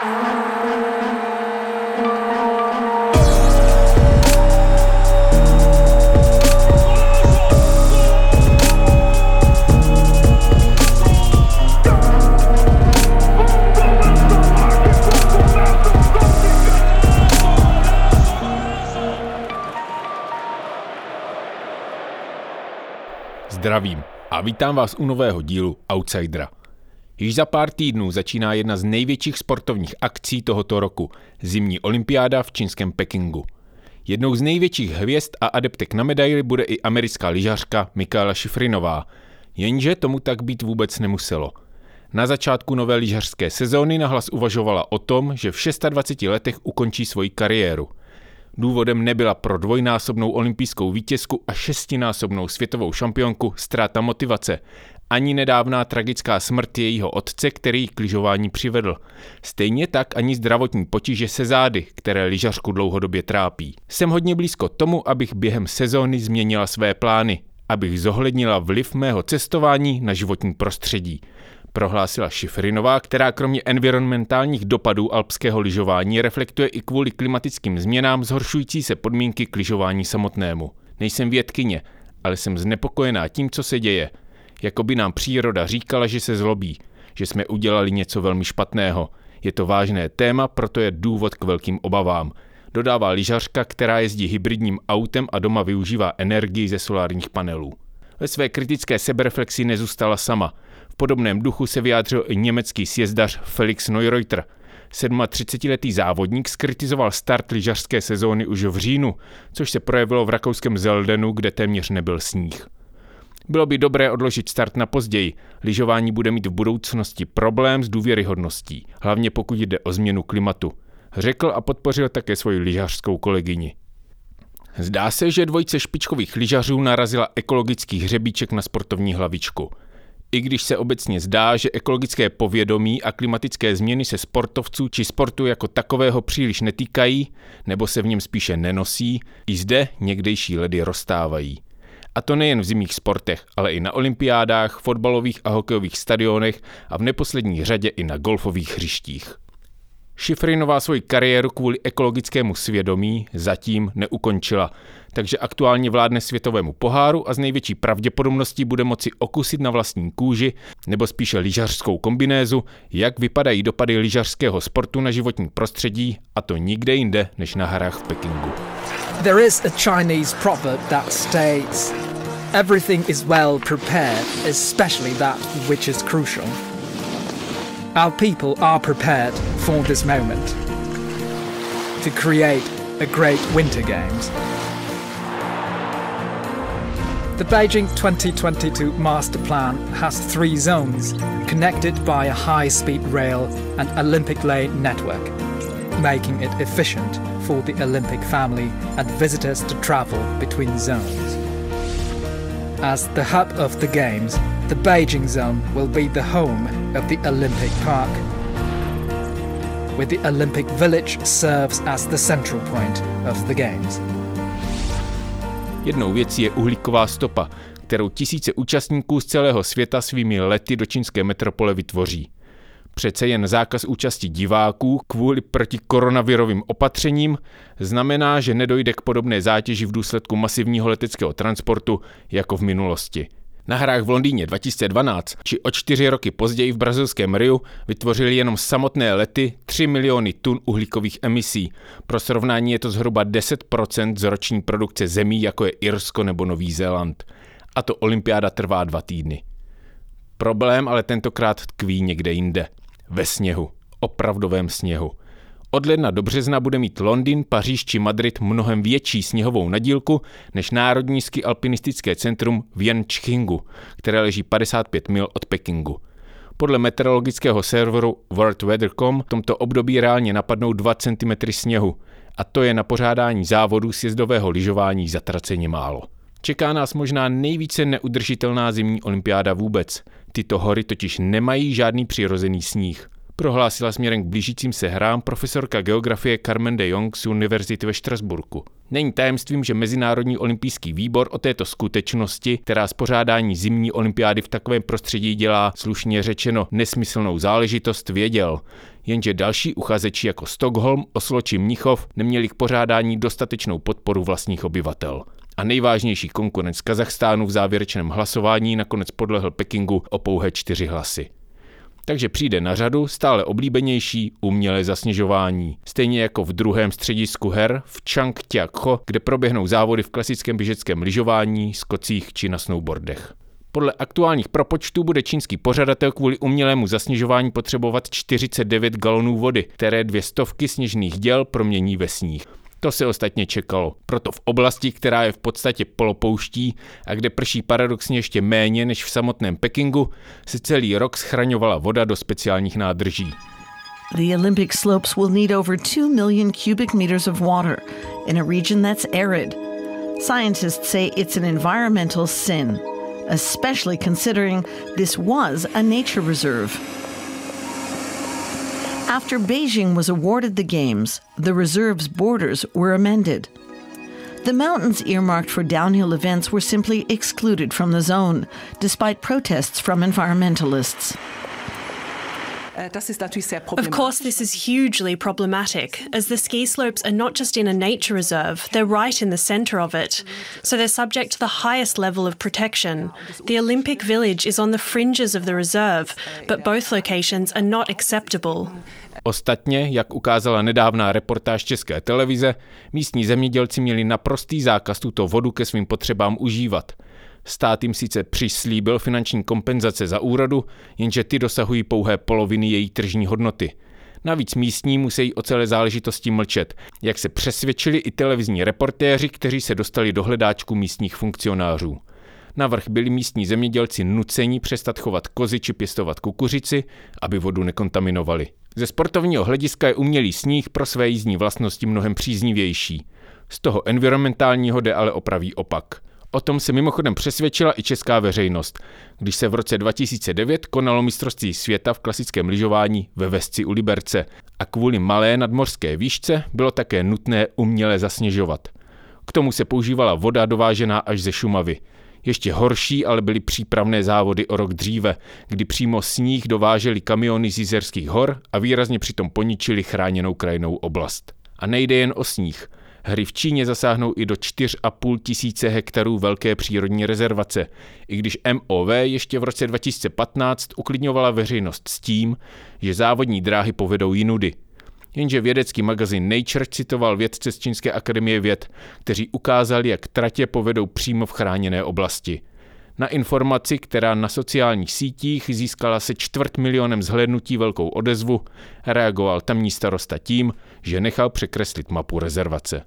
Zdravím a vítám vás u nového dílu Outsidera. Již za pár týdnů začíná jedna z největších sportovních akcí tohoto roku – zimní olympiáda v čínském Pekingu. Jednou z největších hvězd a adeptek na medaily bude i americká lyžařka Michaela Šifrinová, jenže tomu tak být vůbec nemuselo. Na začátku nové lyžařské sezóny nahlas uvažovala o tom, že v 26 letech ukončí svoji kariéru – Důvodem nebyla pro dvojnásobnou olympijskou vítězku a šestinásobnou světovou šampionku ztráta motivace, ani nedávná tragická smrt jejího otce, který k lyžování přivedl. Stejně tak ani zdravotní potíže se zády, které lyžařku dlouhodobě trápí. Jsem hodně blízko tomu, abych během sezóny změnila své plány, abych zohlednila vliv mého cestování na životní prostředí prohlásila Šifrinová, která kromě environmentálních dopadů alpského lyžování reflektuje i kvůli klimatickým změnám zhoršující se podmínky k lyžování samotnému. Nejsem vědkyně, ale jsem znepokojená tím, co se děje. Jako by nám příroda říkala, že se zlobí, že jsme udělali něco velmi špatného. Je to vážné téma, proto je důvod k velkým obavám. Dodává lyžařka, která jezdí hybridním autem a doma využívá energii ze solárních panelů. Ve své kritické sebereflexi nezůstala sama – podobném duchu se vyjádřil i německý sjezdař Felix Neureuter. 37-letý závodník skritizoval start lyžařské sezóny už v říjnu, což se projevilo v rakouském Zeldenu, kde téměř nebyl sníh. Bylo by dobré odložit start na později. Lyžování bude mít v budoucnosti problém s důvěryhodností, hlavně pokud jde o změnu klimatu. Řekl a podpořil také svoji lyžařskou kolegyni. Zdá se, že dvojice špičkových lyžařů narazila ekologický hřebíček na sportovní hlavičku – i když se obecně zdá, že ekologické povědomí a klimatické změny se sportovců či sportu jako takového příliš netýkají, nebo se v něm spíše nenosí, i zde někdejší ledy rozstávají. A to nejen v zimních sportech, ale i na olympiádách, fotbalových a hokejových stadionech a v neposlední řadě i na golfových hřištích. Šifrinová svoji kariéru kvůli ekologickému svědomí zatím neukončila, takže aktuálně vládne světovému poháru a z největší pravděpodobností bude moci okusit na vlastní kůži, nebo spíše lyžařskou kombinézu, jak vypadají dopady lyžařského sportu na životní prostředí, a to nikde jinde než na hrách v Pekingu. There is a Chinese proverb that states everything is well prepared, especially that which is crucial. Our people are prepared for this moment to create a great Winter Games. The Beijing 2022 master plan has three zones connected by a high speed rail and Olympic lane network, making it efficient for the Olympic family and visitors to travel between zones. As the hub of the Games, the Beijing zone will be the home of the Olympic Park, where the Olympic Village serves as the central point of the Games. Jednou věcí je uhlíková stopa, kterou tisíce účastníků z celého světa svými lety do čínské metropole vytvoří. Přece jen zákaz účasti diváků kvůli protikoronavirovým opatřením znamená, že nedojde k podobné zátěži v důsledku masivního leteckého transportu jako v minulosti – na hrách v Londýně 2012 či o čtyři roky později v brazilském Riu vytvořili jenom samotné lety 3 miliony tun uhlíkových emisí. Pro srovnání je to zhruba 10% z roční produkce zemí, jako je Irsko nebo Nový Zéland. A to olympiáda trvá dva týdny. Problém ale tentokrát tkví někde jinde. Ve sněhu. Opravdovém sněhu. Od ledna do března bude mít Londýn, Paříž či Madrid mnohem větší sněhovou nadílku než Národní ski alpinistické centrum v Yanqingu, které leží 55 mil od Pekingu. Podle meteorologického serveru WorldWeather.com v tomto období reálně napadnou 2 cm sněhu a to je na pořádání závodu sjezdového lyžování zatraceně málo. Čeká nás možná nejvíce neudržitelná zimní olympiáda vůbec. Tyto hory totiž nemají žádný přirozený sníh – prohlásila směrem k blížícím se hrám profesorka geografie Carmen de Jong z Univerzity ve Štrasburku. Není tajemstvím, že Mezinárodní olympijský výbor o této skutečnosti, která spořádání zimní olympiády v takovém prostředí dělá slušně řečeno nesmyslnou záležitost, věděl. Jenže další uchazeči jako Stockholm, Oslo či Mnichov neměli k pořádání dostatečnou podporu vlastních obyvatel a nejvážnější konkurent Kazachstánu v závěrečném hlasování nakonec podlehl Pekingu o pouhé čtyři hlasy. Takže přijde na řadu stále oblíbenější umělé zasněžování. Stejně jako v druhém středisku her v Changtiakho, kde proběhnou závody v klasickém běžeckém lyžování, skocích či na snowboardech. Podle aktuálních propočtů bude čínský pořadatel kvůli umělému zasněžování potřebovat 49 galonů vody, které dvě stovky sněžných děl promění ve sníh. To se ostatně čekalo. Proto v oblasti, která je v podstatě polopouští a kde prší paradoxně ještě méně než v samotném Pekingu, se celý rok schraňovala voda do speciálních nádrží. The Olympic slopes will need over 2 million cubic meters of water in a region that's arid. Scientists say it's an environmental sin, especially considering this was a nature reserve. After Beijing was awarded the Games, the reserve's borders were amended. The mountains earmarked for downhill events were simply excluded from the zone, despite protests from environmentalists. Of course, this is hugely problematic, as the ski slopes are not just in a nature reserve, they're right in the centre of it. So they're subject to the highest level of protection. The Olympic Village is on the fringes of the reserve, but both locations are not acceptable. Ostatně, jak ukázala nedávná reportáž České televize, místní zemědělci měli naprostý zákaz tuto vodu ke svým potřebám užívat – Stát jim sice přislíbil finanční kompenzace za úrodu, jenže ty dosahují pouhé poloviny její tržní hodnoty. Navíc místní musí o celé záležitosti mlčet, jak se přesvědčili i televizní reportéři, kteří se dostali do hledáčku místních funkcionářů. Navrh byli místní zemědělci nuceni přestat chovat kozy či pěstovat kukuřici, aby vodu nekontaminovali. Ze sportovního hlediska je umělý sníh pro své jízdní vlastnosti mnohem příznivější. Z toho environmentálního jde ale opravý opak – O tom se mimochodem přesvědčila i česká veřejnost, když se v roce 2009 konalo mistrovství světa v klasickém lyžování ve Vesci u Liberce a kvůli malé nadmořské výšce bylo také nutné uměle zasněžovat. K tomu se používala voda dovážená až ze Šumavy. Ještě horší ale byly přípravné závody o rok dříve, kdy přímo sníh dováželi kamiony z Jizerských hor a výrazně přitom poničili chráněnou krajinou oblast. A nejde jen o sníh – Hry v Číně zasáhnou i do 4,5 tisíce hektarů velké přírodní rezervace, i když MOV ještě v roce 2015 uklidňovala veřejnost s tím, že závodní dráhy povedou jinudy. Jenže vědecký magazín Nature citoval vědce z Čínské akademie věd, kteří ukázali, jak tratě povedou přímo v chráněné oblasti. Na informaci, která na sociálních sítích získala se čtvrt milionem zhlédnutí velkou odezvu, reagoval tamní starosta tím, že nechal překreslit mapu rezervace.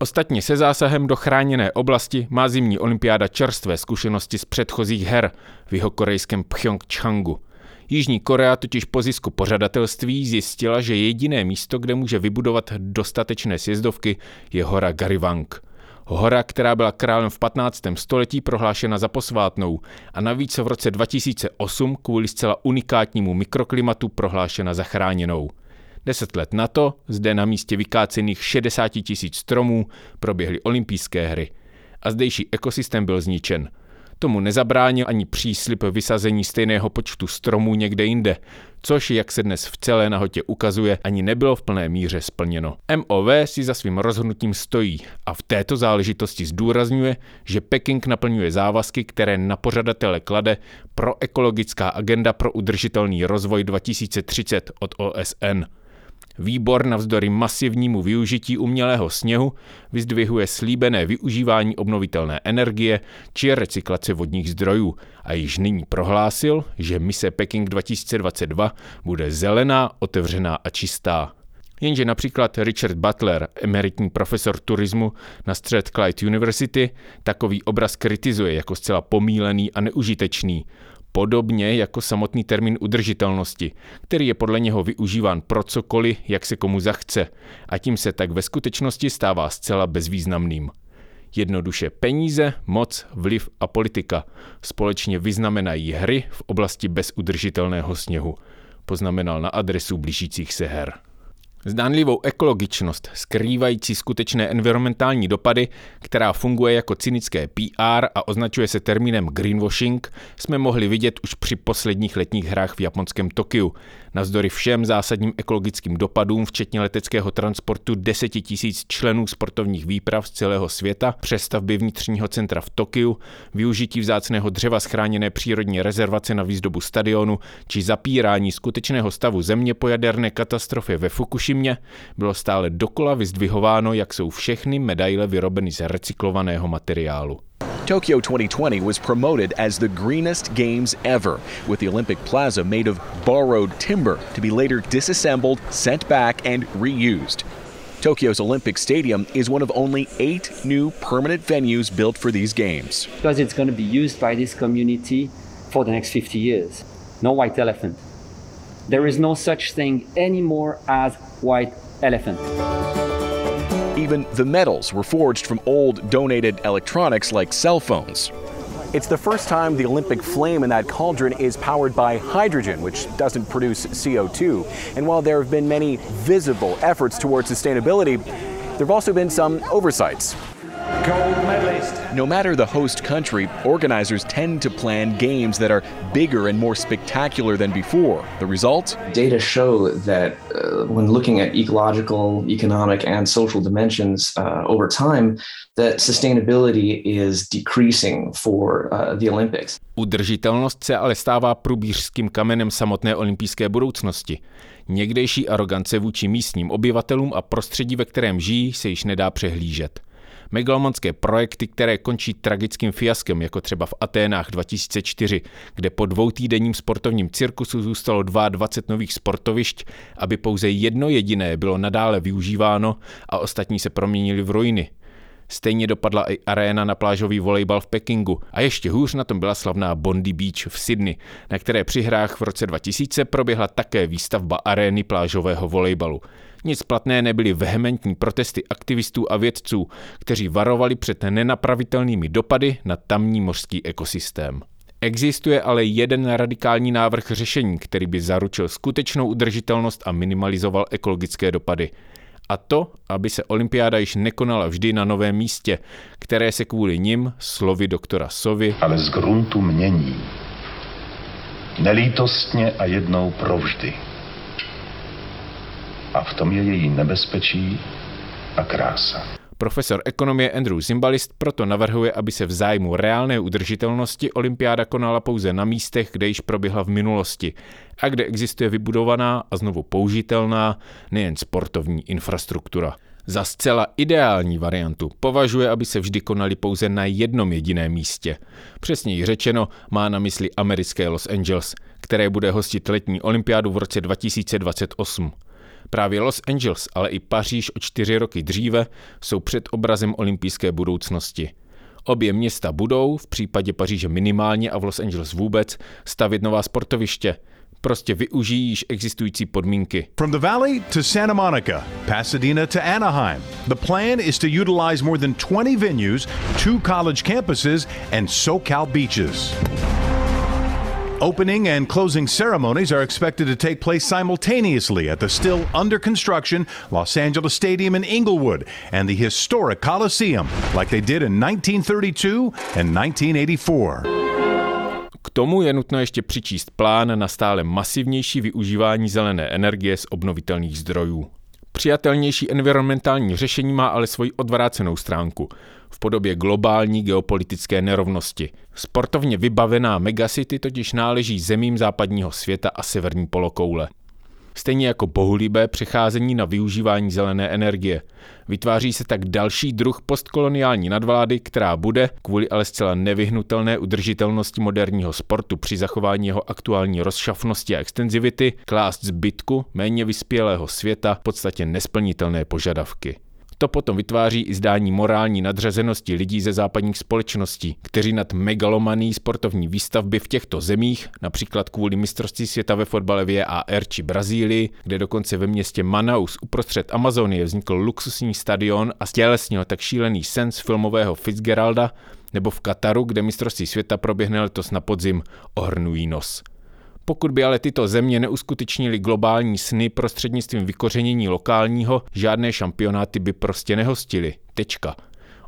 Ostatně se zásahem do chráněné oblasti má zimní olympiáda čerstvé zkušenosti z předchozích her v jeho korejském Pyeongchangu. Jižní Korea totiž po zisku pořadatelství zjistila, že jediné místo, kde může vybudovat dostatečné sjezdovky, je hora Garivang. Hora, která byla králem v 15. století prohlášena za posvátnou a navíc v roce 2008 kvůli zcela unikátnímu mikroklimatu prohlášena za chráněnou. Deset let na to zde na místě vykácených 60 tisíc stromů proběhly olympijské hry a zdejší ekosystém byl zničen. Tomu nezabránil ani příslip vysazení stejného počtu stromů někde jinde, což, jak se dnes v celé nahotě ukazuje, ani nebylo v plné míře splněno. MOV si za svým rozhodnutím stojí a v této záležitosti zdůrazňuje, že Peking naplňuje závazky, které na pořadatele klade pro ekologická agenda pro udržitelný rozvoj 2030 od OSN. Výbor navzdory masivnímu využití umělého sněhu vyzdvihuje slíbené využívání obnovitelné energie či recyklace vodních zdrojů a již nyní prohlásil, že mise Peking 2022 bude zelená, otevřená a čistá. Jenže například Richard Butler, emeritní profesor turismu na Clyde University, takový obraz kritizuje jako zcela pomílený a neužitečný, Podobně jako samotný termín udržitelnosti, který je podle něho využíván pro cokoliv, jak se komu zachce, a tím se tak ve skutečnosti stává zcela bezvýznamným. Jednoduše peníze, moc, vliv a politika společně vyznamenají hry v oblasti bezudržitelného sněhu, poznamenal na adresu blížících se her. Zdánlivou ekologičnost, skrývající skutečné environmentální dopady, která funguje jako cynické PR a označuje se termínem greenwashing, jsme mohli vidět už při posledních letních hrách v japonském Tokiu. Navzdory všem zásadním ekologickým dopadům, včetně leteckého transportu 10 tisíc členů sportovních výprav z celého světa, přestavby vnitřního centra v Tokiu, využití vzácného dřeva schráněné přírodní rezervace na výzdobu stadionu či zapírání skutečného stavu země po jaderné katastrofě ve Fukushimě, bylo stále dokola vyzdvihováno, jak jsou všechny medaile vyrobeny z recyklovaného materiálu. Tokyo 2020 was promoted as the greenest games ever, with the Olympic Plaza made of borrowed timber to be later disassembled, sent back, and reused. Tokyo's Olympic Stadium is one of only eight new permanent venues built for these games. Because it's going to be used by this community for the next 50 years. No white elephant. There is no such thing anymore as white elephant. Even the metals were forged from old donated electronics like cell phones. It's the first time the Olympic flame in that cauldron is powered by hydrogen, which doesn't produce CO2. And while there have been many visible efforts towards sustainability, there have also been some oversights. Gold medalist. No matter the host country, organizers tend to plan games that are bigger and more spectacular than before. The result? Data show that uh, when looking at ecological, economic, and social dimensions uh, over time, that sustainability is decreasing for uh, the Olympics. Udržitelnost se ale stává průbířským kamenem samotné olympijské budoucnosti. Někdejší arogance vůči místním obyvatelům a prostředí, ve kterém žijí, se již nedá přehlížet megalomanské projekty, které končí tragickým fiaskem, jako třeba v Aténách 2004, kde po dvoutýdenním sportovním cirkusu zůstalo 22 nových sportovišť, aby pouze jedno jediné bylo nadále využíváno a ostatní se proměnili v ruiny. Stejně dopadla i aréna na plážový volejbal v Pekingu a ještě hůř na tom byla slavná Bondi Beach v Sydney, na které při hrách v roce 2000 proběhla také výstavba arény plážového volejbalu. Nic platné nebyly vehementní protesty aktivistů a vědců, kteří varovali před nenapravitelnými dopady na tamní mořský ekosystém. Existuje ale jeden radikální návrh řešení, který by zaručil skutečnou udržitelnost a minimalizoval ekologické dopady. A to, aby se olympiáda již nekonala vždy na novém místě, které se kvůli nim, slovy doktora Sovy, ale z gruntu mění. Nelítostně a jednou provždy. V tom je její nebezpečí a krása. Profesor ekonomie Andrew Zimbalist proto navrhuje, aby se v zájmu reálné udržitelnosti olympiáda konala pouze na místech, kde již proběhla v minulosti a kde existuje vybudovaná a znovu použitelná nejen sportovní infrastruktura. Za zcela ideální variantu považuje, aby se vždy konali pouze na jednom jediném místě. Přesněji řečeno má na mysli americké Los Angeles, které bude hostit letní olympiádu v roce 2028. Právě Los Angeles, ale i Paříž o čtyři roky dříve jsou před obrazem olympijské budoucnosti. Obě města budou, v případě Paříže minimálně a v Los Angeles vůbec, stavět nová sportoviště. Prostě využijí již existující podmínky. From the Valley to Santa Monica, Pasadena to Anaheim, the plan is to utilize more than 20 venues, two college campuses, and SoCal beaches. Opening and closing ceremonies are expected to take place simultaneously at the still under construction Los Angeles Stadium in Inglewood and the historic Coliseum, like they did in 1932 and 1984. K tomu je nutno ještě přičíst plán na stále masivnější využívání zelené energie z obnovitelných zdrojů. Přijatelnější environmentální řešení má ale svoji odvrácenou stránku v podobě globální geopolitické nerovnosti. Sportovně vybavená megacity totiž náleží zemím západního světa a severní polokoule. Stejně jako bohulibé přecházení na využívání zelené energie. Vytváří se tak další druh postkoloniální nadvlády, která bude, kvůli ale zcela nevyhnutelné udržitelnosti moderního sportu při zachování jeho aktuální rozšafnosti a extenzivity, klást zbytku méně vyspělého světa v podstatě nesplnitelné požadavky. To potom vytváří i zdání morální nadřazenosti lidí ze západních společností, kteří nad megalomaný sportovní výstavby v těchto zemích, například kvůli mistrovství světa ve fotbale VAR či Brazílii, kde dokonce ve městě Manaus uprostřed Amazonie vznikl luxusní stadion a stělesnil tak šílený sen z filmového Fitzgeralda, nebo v Kataru, kde mistrovství světa proběhne letos na podzim, ohrnují nos. Pokud by ale tyto země neuskutečnili globální sny prostřednictvím vykořenění lokálního, žádné šampionáty by prostě nehostily. Tečka.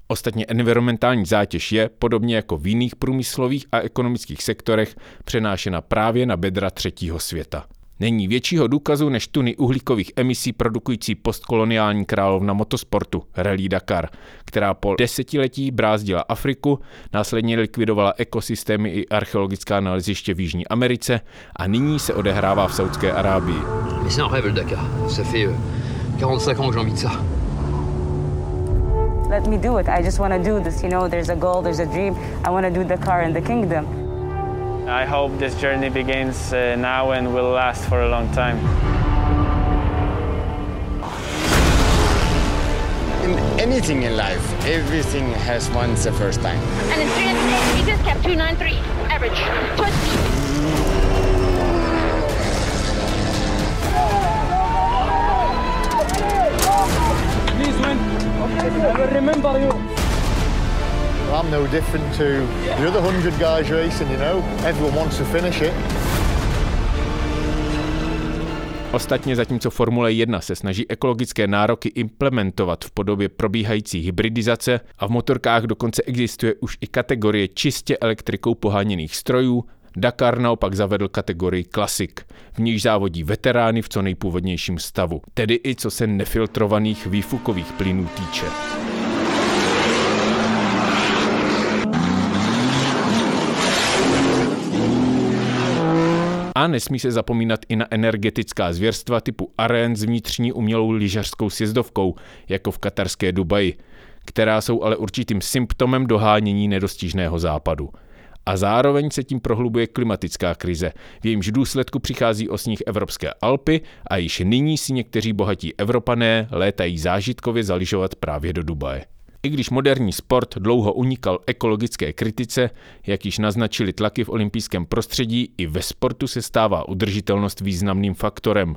Ostatně environmentální zátěž je, podobně jako v jiných průmyslových a ekonomických sektorech, přenášena právě na bedra třetího světa. Není většího důkazu než tuny uhlíkových emisí produkující postkoloniální královna motosportu Rally Dakar, která po desetiletí brázdila Afriku, následně likvidovala ekosystémy i archeologická naleziště v Jižní Americe a nyní se odehrává v Saudské Arábii. Mais c'est un rêve le Dakar. Ça fait euh, 45 ans que j'ai envie de ça. Let me do it. I just want to do this. You know, there's a goal, there's a dream. I want to do Dakar in the kingdom. I hope this journey begins uh, now and will last for a long time. In anything in life, everything has once the first time. And in 308 meters, kept 293 average. Twist. Please win. I will remember you. I'm no different to the other 100 guys racing, you know. Everyone wants to finish it. Ostatně zatímco Formule 1 se snaží ekologické nároky implementovat v podobě probíhající hybridizace a v motorkách dokonce existuje už i kategorie čistě elektrikou poháněných strojů, Dakar naopak zavedl kategorii klasik, v níž závodí veterány v co nejpůvodnějším stavu, tedy i co se nefiltrovaných výfukových plynů týče. A nesmí se zapomínat i na energetická zvěrstva typu arén s vnitřní umělou lyžařskou sjezdovkou, jako v katarské Dubaji, která jsou ale určitým symptomem dohánění nedostižného západu. A zároveň se tím prohlubuje klimatická krize, v jejímž důsledku přichází o sníh evropské Alpy a již nyní si někteří bohatí Evropané létají zážitkově zaližovat právě do Dubaje. I když moderní sport dlouho unikal ekologické kritice, jak již naznačili tlaky v olympijském prostředí, i ve sportu se stává udržitelnost významným faktorem.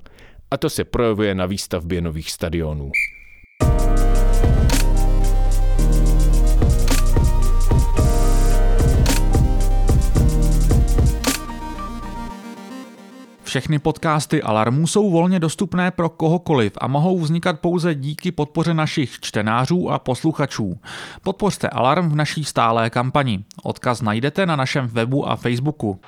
A to se projevuje na výstavbě nových stadionů. Všechny podcasty Alarmu jsou volně dostupné pro kohokoliv a mohou vznikat pouze díky podpoře našich čtenářů a posluchačů. Podpořte Alarm v naší stálé kampani. Odkaz najdete na našem webu a Facebooku.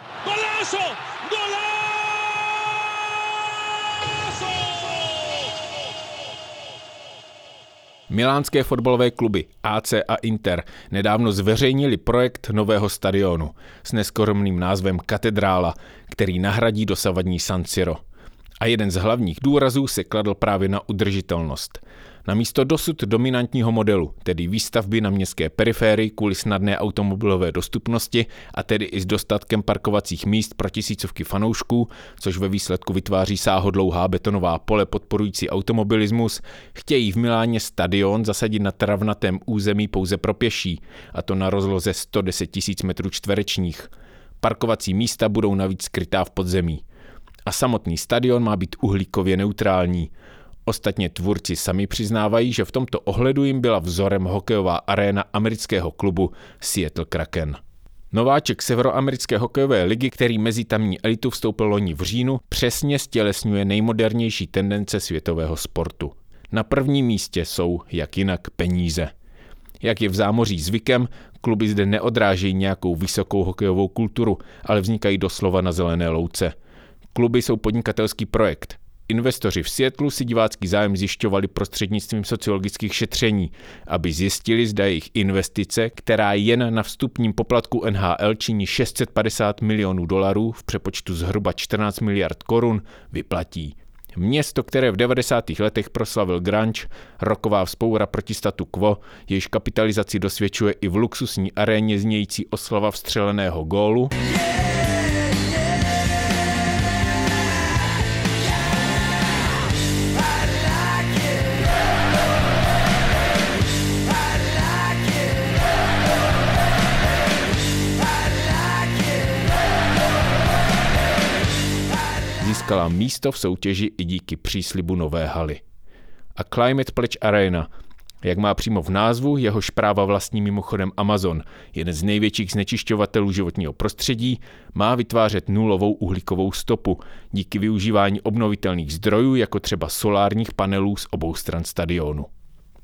Milánské fotbalové kluby AC a Inter nedávno zveřejnili projekt nového stadionu s neskoromným názvem Katedrála, který nahradí dosavadní San Siro. A jeden z hlavních důrazů se kladl právě na udržitelnost. Na místo dosud dominantního modelu, tedy výstavby na městské periférii kvůli snadné automobilové dostupnosti a tedy i s dostatkem parkovacích míst pro tisícovky fanoušků, což ve výsledku vytváří sáhodlouhá betonová pole podporující automobilismus, chtějí v Miláně stadion zasadit na travnatém území pouze pro pěší, a to na rozloze 110 000 metrů čtverečních. Parkovací místa budou navíc skrytá v podzemí. A samotný stadion má být uhlíkově neutrální. Ostatně tvůrci sami přiznávají, že v tomto ohledu jim byla vzorem hokejová aréna amerického klubu Seattle Kraken. Nováček severoamerické hokejové ligy, který mezi tamní elitu vstoupil loni v říjnu, přesně stělesňuje nejmodernější tendence světového sportu. Na prvním místě jsou, jak jinak, peníze. Jak je v zámoří zvykem, kluby zde neodrážejí nějakou vysokou hokejovou kulturu, ale vznikají doslova na zelené louce. Kluby jsou podnikatelský projekt, Investoři v Seattlu si divácký zájem zjišťovali prostřednictvím sociologických šetření, aby zjistili, zda jejich investice, která jen na vstupním poplatku NHL činí 650 milionů dolarů v přepočtu zhruba 14 miliard korun, vyplatí. Město, které v 90. letech proslavil grunge, roková vzpoura proti statu quo, jejíž kapitalizaci dosvědčuje i v luxusní aréně znějící oslava vstřeleného gólu. Yeah! Získala místo v soutěži i díky příslibu nové haly. A Climate Pledge Arena, jak má přímo v názvu, jeho zpráva vlastní mimochodem Amazon, jeden z největších znečišťovatelů životního prostředí, má vytvářet nulovou uhlíkovou stopu díky využívání obnovitelných zdrojů, jako třeba solárních panelů z obou stran stadionu.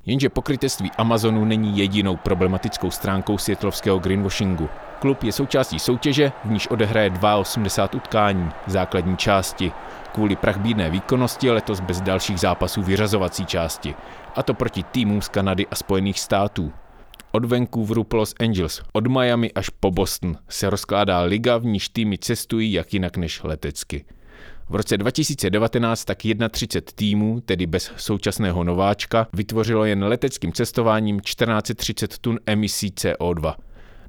Jenže pokrytectví Amazonu není jedinou problematickou stránkou světlovského greenwashingu. Klub je součástí soutěže, v níž odehraje 82 utkání základní části. Kvůli prachbídné výkonnosti letos bez dalších zápasů vyřazovací části. A to proti týmům z Kanady a Spojených států. Od Vancouveru po Los Angeles, od Miami až po Boston se rozkládá liga, v níž týmy cestují jak jinak než letecky. V roce 2019 tak 31 týmů, tedy bez současného nováčka, vytvořilo jen leteckým cestováním 1430 tun emisí CO2.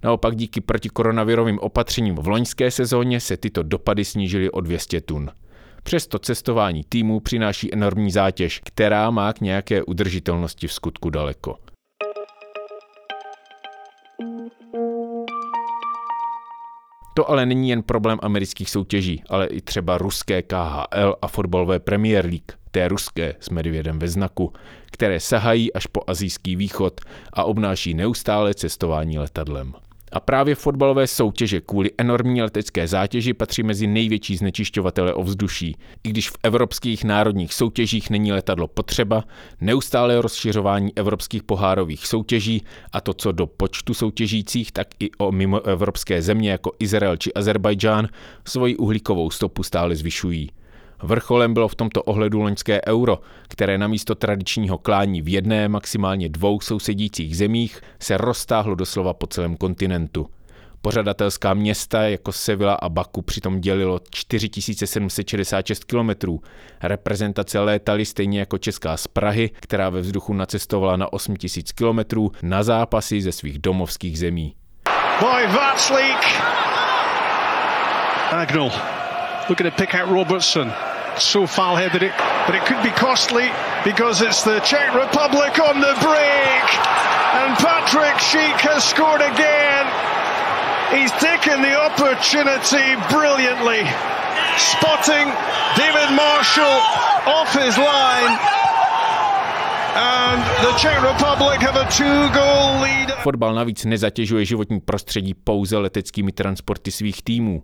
Naopak díky protikoronavirovým opatřením v loňské sezóně se tyto dopady snížily o 200 tun. Přesto cestování týmů přináší enormní zátěž, která má k nějaké udržitelnosti v skutku daleko. To ale není jen problém amerických soutěží, ale i třeba ruské KHL a fotbalové Premier League, té ruské s medvědem ve znaku, které sahají až po azijský východ a obnáší neustále cestování letadlem. A právě fotbalové soutěže kvůli enormní letecké zátěži patří mezi největší znečišťovatele ovzduší. I když v evropských národních soutěžích není letadlo potřeba, neustále rozšiřování evropských pohárových soutěží a to co do počtu soutěžících, tak i o mimoevropské země jako Izrael či Azerbajdžán svoji uhlíkovou stopu stále zvyšují. Vrcholem bylo v tomto ohledu loňské euro, které namísto tradičního klání v jedné, maximálně dvou sousedících zemích se roztáhlo doslova po celém kontinentu. Pořadatelská města jako Sevilla a Baku přitom dělilo 4766 km. Reprezentace létaly stejně jako Česká z Prahy, která ve vzduchu nacestovala na 8000 km na zápasy ze svých domovských zemí. Boy, Vatslik. Agnell looking to pick out Robertson. So foul headed it, but it could be costly because it's the Czech Republic on the break, and Patrick Sheik has scored again. He's taken the opportunity brilliantly, spotting David Marshall off his line. Fotbal navíc nezatěžuje životní prostředí pouze leteckými transporty svých týmů.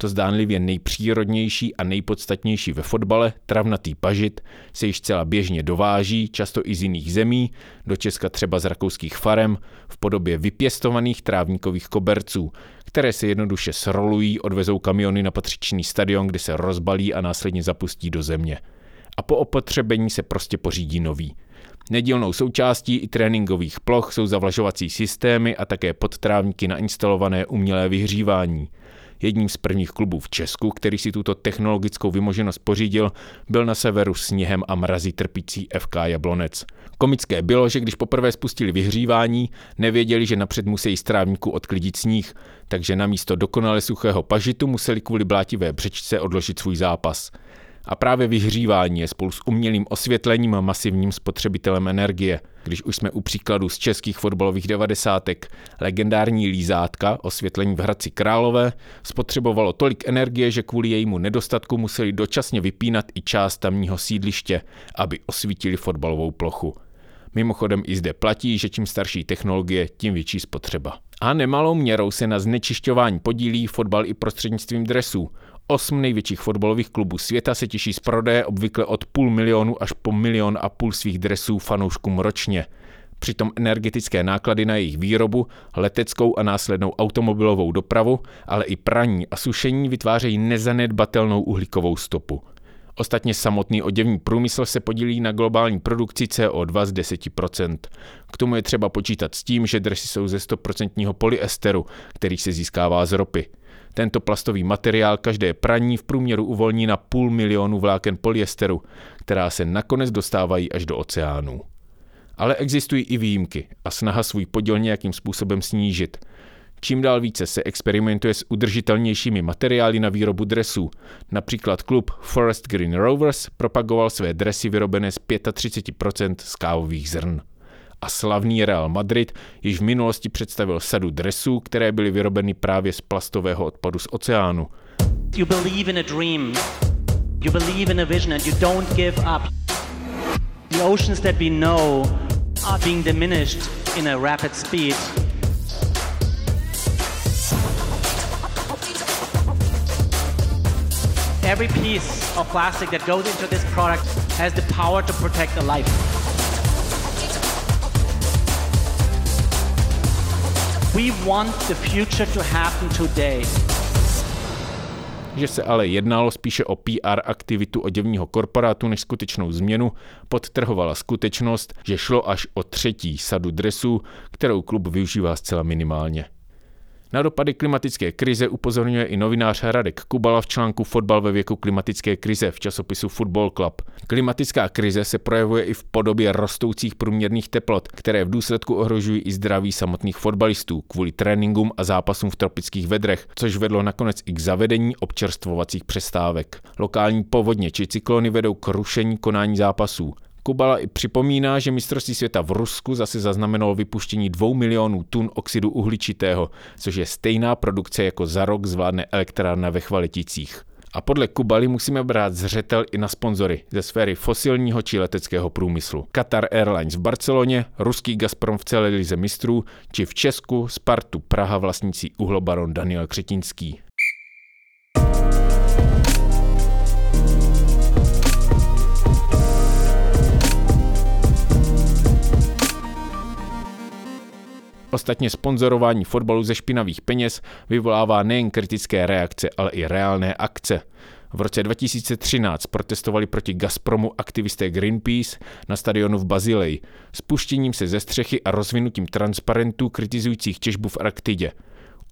To zdánlivě nejpřírodnější a nejpodstatnější ve fotbale, travnatý pažit, se již celá běžně dováží, často i z jiných zemí, do Česka třeba z rakouských farem, v podobě vypěstovaných trávníkových koberců, které se jednoduše srolují, odvezou kamiony na patřičný stadion, kde se rozbalí a následně zapustí do země. A po opotřebení se prostě pořídí nový. Nedílnou součástí i tréninkových ploch jsou zavlažovací systémy a také podtrávníky na instalované umělé vyhřívání – Jedním z prvních klubů v Česku, který si tuto technologickou vymoženost pořídil, byl na severu sněhem a mrazí trpící FK Jablonec. Komické bylo, že když poprvé spustili vyhřívání, nevěděli, že napřed musí z trávníku odklidit sníh, takže na místo dokonale suchého pažitu museli kvůli blátivé břečce odložit svůj zápas. A právě vyhřívání je spolu s umělým osvětlením a masivním spotřebitelem energie. Když už jsme u příkladu z českých fotbalových devadesátek, legendární lízátka, osvětlení v Hradci Králové, spotřebovalo tolik energie, že kvůli jejímu nedostatku museli dočasně vypínat i část tamního sídliště, aby osvítili fotbalovou plochu. Mimochodem i zde platí, že čím starší technologie, tím větší spotřeba. A nemalou měrou se na znečišťování podílí fotbal i prostřednictvím dresů. Osm největších fotbalových klubů světa se těší z prodeje obvykle od půl milionu až po milion a půl svých dresů fanouškům ročně. Přitom energetické náklady na jejich výrobu, leteckou a následnou automobilovou dopravu, ale i praní a sušení vytvářejí nezanedbatelnou uhlíkovou stopu. Ostatně samotný oděvní průmysl se podílí na globální produkci CO2 z 10%. K tomu je třeba počítat s tím, že dresy jsou ze 100% polyesteru, který se získává z ropy. Tento plastový materiál každé praní v průměru uvolní na půl milionu vláken polyesteru, která se nakonec dostávají až do oceánů. Ale existují i výjimky a snaha svůj podíl nějakým způsobem snížit. Čím dál více se experimentuje s udržitelnějšími materiály na výrobu dresů. Například klub Forest Green Rovers propagoval své dresy vyrobené z 35% z kávových zrn a slavný Real Madrid již v minulosti představil sadu dresů, které byly vyrobeny právě z plastového odpadu z oceánu. You believe in a dream. You believe in a vision and you don't give up. The oceans that we know are being diminished in a rapid speed. Every piece of plastic that goes into this product has the power to protect a life. We want the future to happen today. Že se ale jednalo spíše o PR aktivitu oděvního korporátu než skutečnou změnu, podtrhovala skutečnost, že šlo až o třetí sadu dresů, kterou klub využívá zcela minimálně. Na dopady klimatické krize upozorňuje i novinář Radek Kubala v článku Fotbal ve věku klimatické krize v časopisu Football Club. Klimatická krize se projevuje i v podobě rostoucích průměrných teplot, které v důsledku ohrožují i zdraví samotných fotbalistů kvůli tréninkům a zápasům v tropických vedrech, což vedlo nakonec i k zavedení občerstvovacích přestávek. Lokální povodně či cyklony vedou k rušení konání zápasů. Kubala i připomíná, že mistrovství světa v Rusku zase zaznamenalo vypuštění 2 milionů tun oxidu uhličitého, což je stejná produkce jako za rok zvládne elektrárna ve Chvaleticích. A podle Kubaly musíme brát zřetel i na sponzory ze sféry fosilního či leteckého průmyslu. Qatar Airlines v Barceloně, ruský Gazprom v celé lize mistrů, či v Česku Spartu Praha vlastnící uhlobaron Daniel Křetinský. Ostatně sponzorování fotbalu ze špinavých peněz vyvolává nejen kritické reakce, ale i reálné akce. V roce 2013 protestovali proti Gazpromu aktivisté Greenpeace na stadionu v Bazileji spuštěním se ze střechy a rozvinutím transparentů kritizujících těžbu v Arktidě.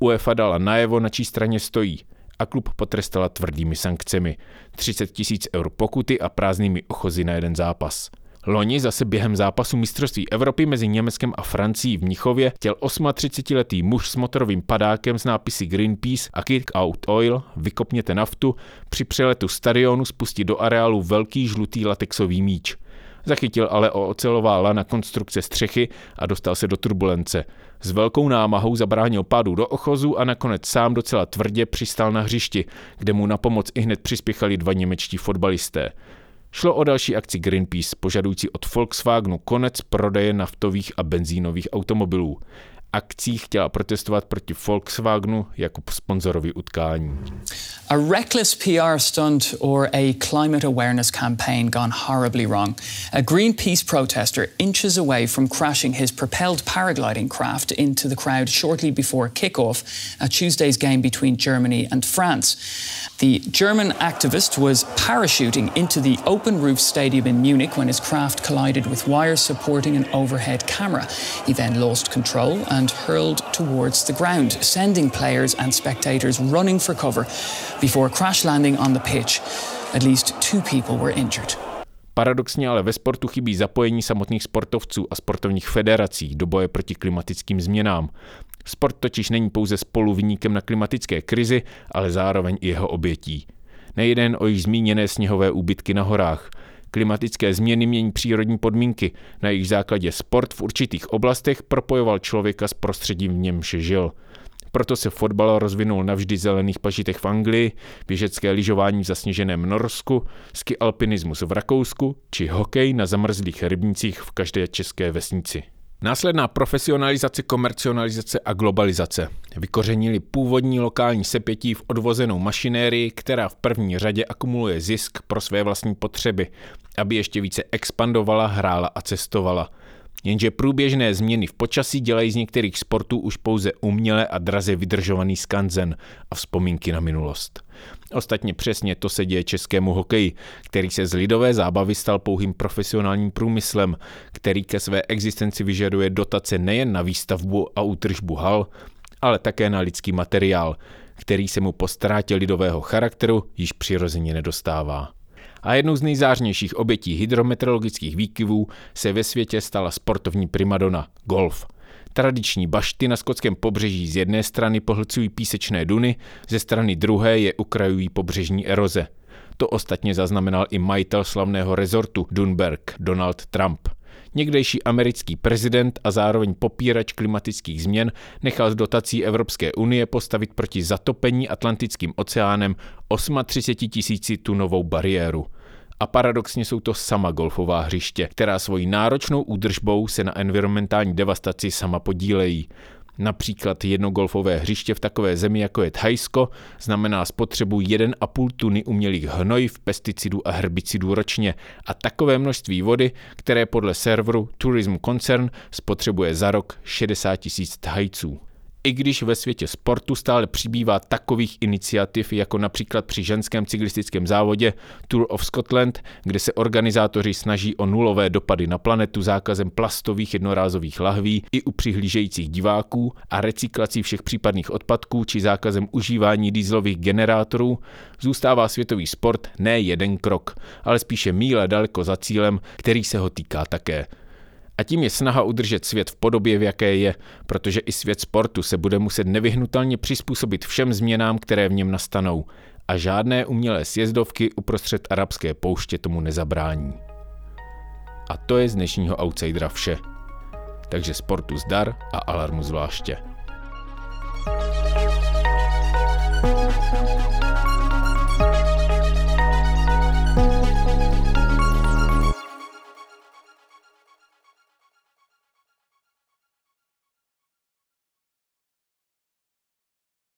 UEFA dala najevo, na čí straně stojí a klub potrestala tvrdými sankcemi. 30 tisíc eur pokuty a prázdnými ochozy na jeden zápas. Loni zase během zápasu mistrovství Evropy mezi Německem a Francií v Mnichově chtěl 38-letý muž s motorovým padákem s nápisy Greenpeace a Kick Out Oil, vykopněte naftu, při přeletu stadionu spustit do areálu velký žlutý latexový míč. Zachytil ale o ocelová lana konstrukce střechy a dostal se do turbulence. S velkou námahou zabránil pádu do ochozu a nakonec sám docela tvrdě přistál na hřišti, kde mu na pomoc i hned přispěchali dva němečtí fotbalisté. Šlo o další akci Greenpeace, požadující od Volkswagenu konec prodeje naftových a benzínových automobilů. Akcí chtěla protestovat proti Volkswagenu jako sponzorovi utkání. A reckless PR stunt or a climate awareness campaign gone horribly wrong. A Greenpeace protester inches away from crashing his propelled paragliding craft into the crowd shortly before kickoff at Tuesday's game between Germany and France. The German activist was parachuting into the open roof stadium in Munich when his craft collided with wires supporting an overhead camera. He then lost control and hurled towards the ground, sending players and spectators running for cover before crash landing on the pitch. At least two people were injured. Paradoxně ale ve sportu chybí zapojení samotných sportovců a sportovních federací do boje proti klimatickým změnám. Sport totiž není pouze spoluviníkem na klimatické krizi, ale zároveň i jeho obětí. Nejeden o již zmíněné sněhové úbytky na horách. Klimatické změny mění přírodní podmínky, na jejich základě sport v určitých oblastech propojoval člověka s prostředím, v němž žil. Proto se fotbal rozvinul na vždy zelených pažitech v Anglii, běžecké lyžování v zasněženém Norsku, ski alpinismus v Rakousku či hokej na zamrzlých rybnicích v každé české vesnici. Následná profesionalizace, komercionalizace a globalizace vykořenili původní lokální sepětí v odvozenou mašinérii, která v první řadě akumuluje zisk pro své vlastní potřeby, aby ještě více expandovala, hrála a cestovala. Jenže průběžné změny v počasí dělají z některých sportů už pouze uměle a draze vydržovaný skanzen a vzpomínky na minulost. Ostatně přesně to se děje českému hokeji, který se z lidové zábavy stal pouhým profesionálním průmyslem, který ke své existenci vyžaduje dotace nejen na výstavbu a útržbu hal, ale také na lidský materiál, který se mu po ztrátě lidového charakteru již přirozeně nedostává. A jednou z nejzářnějších obětí hydrometeorologických výkyvů se ve světě stala sportovní primadona – golf – Tradiční bašty na skotském pobřeží z jedné strany pohlcují písečné duny, ze strany druhé je ukrajují pobřežní eroze. To ostatně zaznamenal i majitel slavného rezortu Dunberg, Donald Trump. Někdejší americký prezident a zároveň popírač klimatických změn nechal z dotací Evropské unie postavit proti zatopení Atlantickým oceánem 38 tisíci tunovou bariéru. A paradoxně jsou to sama golfová hřiště, která svojí náročnou údržbou se na environmentální devastaci sama podílejí. Například jedno golfové hřiště v takové zemi, jako je Thajsko, znamená spotřebu 1,5 tuny umělých hnojiv, pesticidů a herbicidů ročně a takové množství vody, které podle serveru Tourism Concern spotřebuje za rok 60 tisíc Thajců. I když ve světě sportu stále přibývá takových iniciativ, jako například při ženském cyklistickém závodě Tour of Scotland, kde se organizátoři snaží o nulové dopady na planetu zákazem plastových jednorázových lahví i u přihlížejících diváků a recyklací všech případných odpadků či zákazem užívání dýzlových generátorů, zůstává světový sport ne jeden krok, ale spíše míle daleko za cílem, který se ho týká také. A tím je snaha udržet svět v podobě, v jaké je, protože i svět sportu se bude muset nevyhnutelně přizpůsobit všem změnám, které v něm nastanou. A žádné umělé sjezdovky uprostřed arabské pouště tomu nezabrání. A to je z dnešního Outsidera vše. Takže sportu zdar a alarmu zvláště.